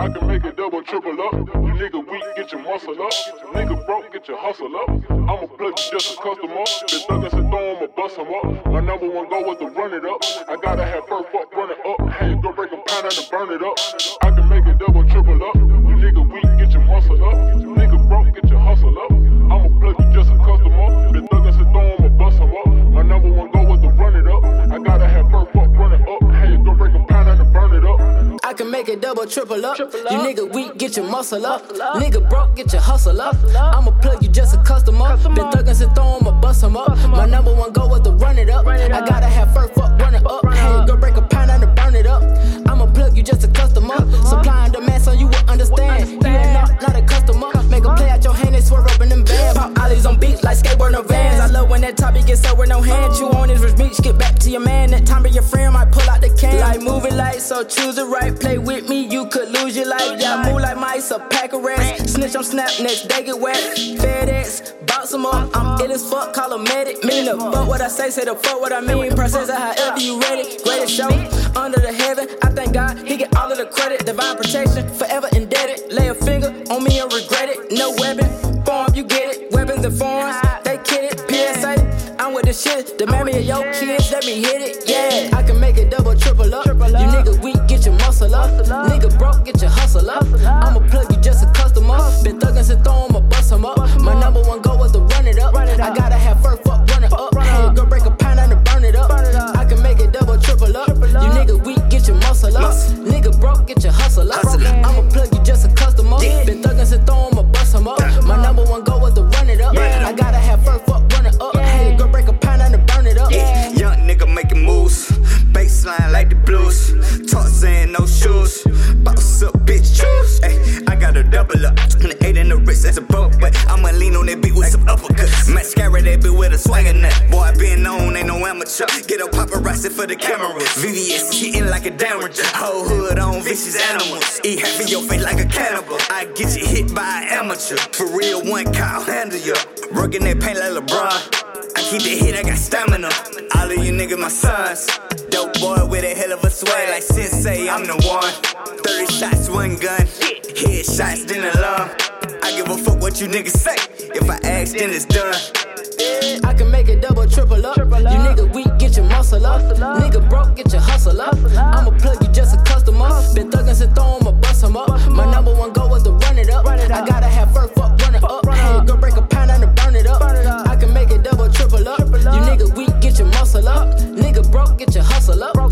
I can make it double, triple up. You nigga weak, get your muscle up. Nigga broke, get your hustle up. I'ma plug you just a customer. Been thuggin' since throw I'ma bust him up. My number one goal was to run it up. I gotta have first fuck run it up. Hey, go break a pound and burn it up. I can make it double, triple up. It double, triple up. You nigga weak, get your muscle up. Nigga broke, get your hustle up. I'ma plug you just a customer. Been thuggin' since throw I'ma bust 'em up. My number one goal was to run it up. I gotta have first fuck run it up. Hey, go break a pound and burn it up. I'ma plug you just a customer. Supply and demand so you so choose the right. Play with me, you could lose your life. Yeah, I move like mice, a pack of rats. Snitch on snap, next they get wet. FedEx, box 'em up. I'm ill as fuck, call a medic. Mean the fuck what I say, say the fuck what I mean. Process it however you ready. Greatest show under the heaven. I thank God he get all of the credit. Divine protection, forever indebted. Lay a finger on me and regret it. No weapon, form, you get it. Weapons and forms, they kid it. PSA, I'm with the shit. The memory of your kids, let me hit it. Up. Nigga broke, get your hustle up. I'ma plug you just a customer. Been thuggin' since throw I'ma bust 'em up. My number one goal was to run it up. I gotta have first fuck run it up. Hey, go break a pound and burn it up. I can make it double, triple up. You nigga weak, get your muscle up. Nigga broke, get your hustle Boss up, bitch, choose. Ay, I got a double up. Eight in the wrist, that's a boat. But I'ma lean on that beat with some uppercuts. Mascara that bitch with a swagger nut. Boy, I been known, ain't no amateur. Get a paparazzi for the camera. VVS hitting like a damage. Whole hood on vicious animals. Eat half of your face like a cannibal. I get you hit by an amateur. For real, one cow handle you. Working that paint like LeBron. I keep the hit, I got stamina. All of you niggas, my sons. Dope boy with a hell of a swag, like Sensei, I'm the one. 30 shots, one gun. Head shots, then alarm. I give a fuck what you niggas say. If I ask, then it's done. I can make it double, triple up. You nigga weak, get your muscle up. Nigga broke, get your hustle up. I'ma plug get your hustle up.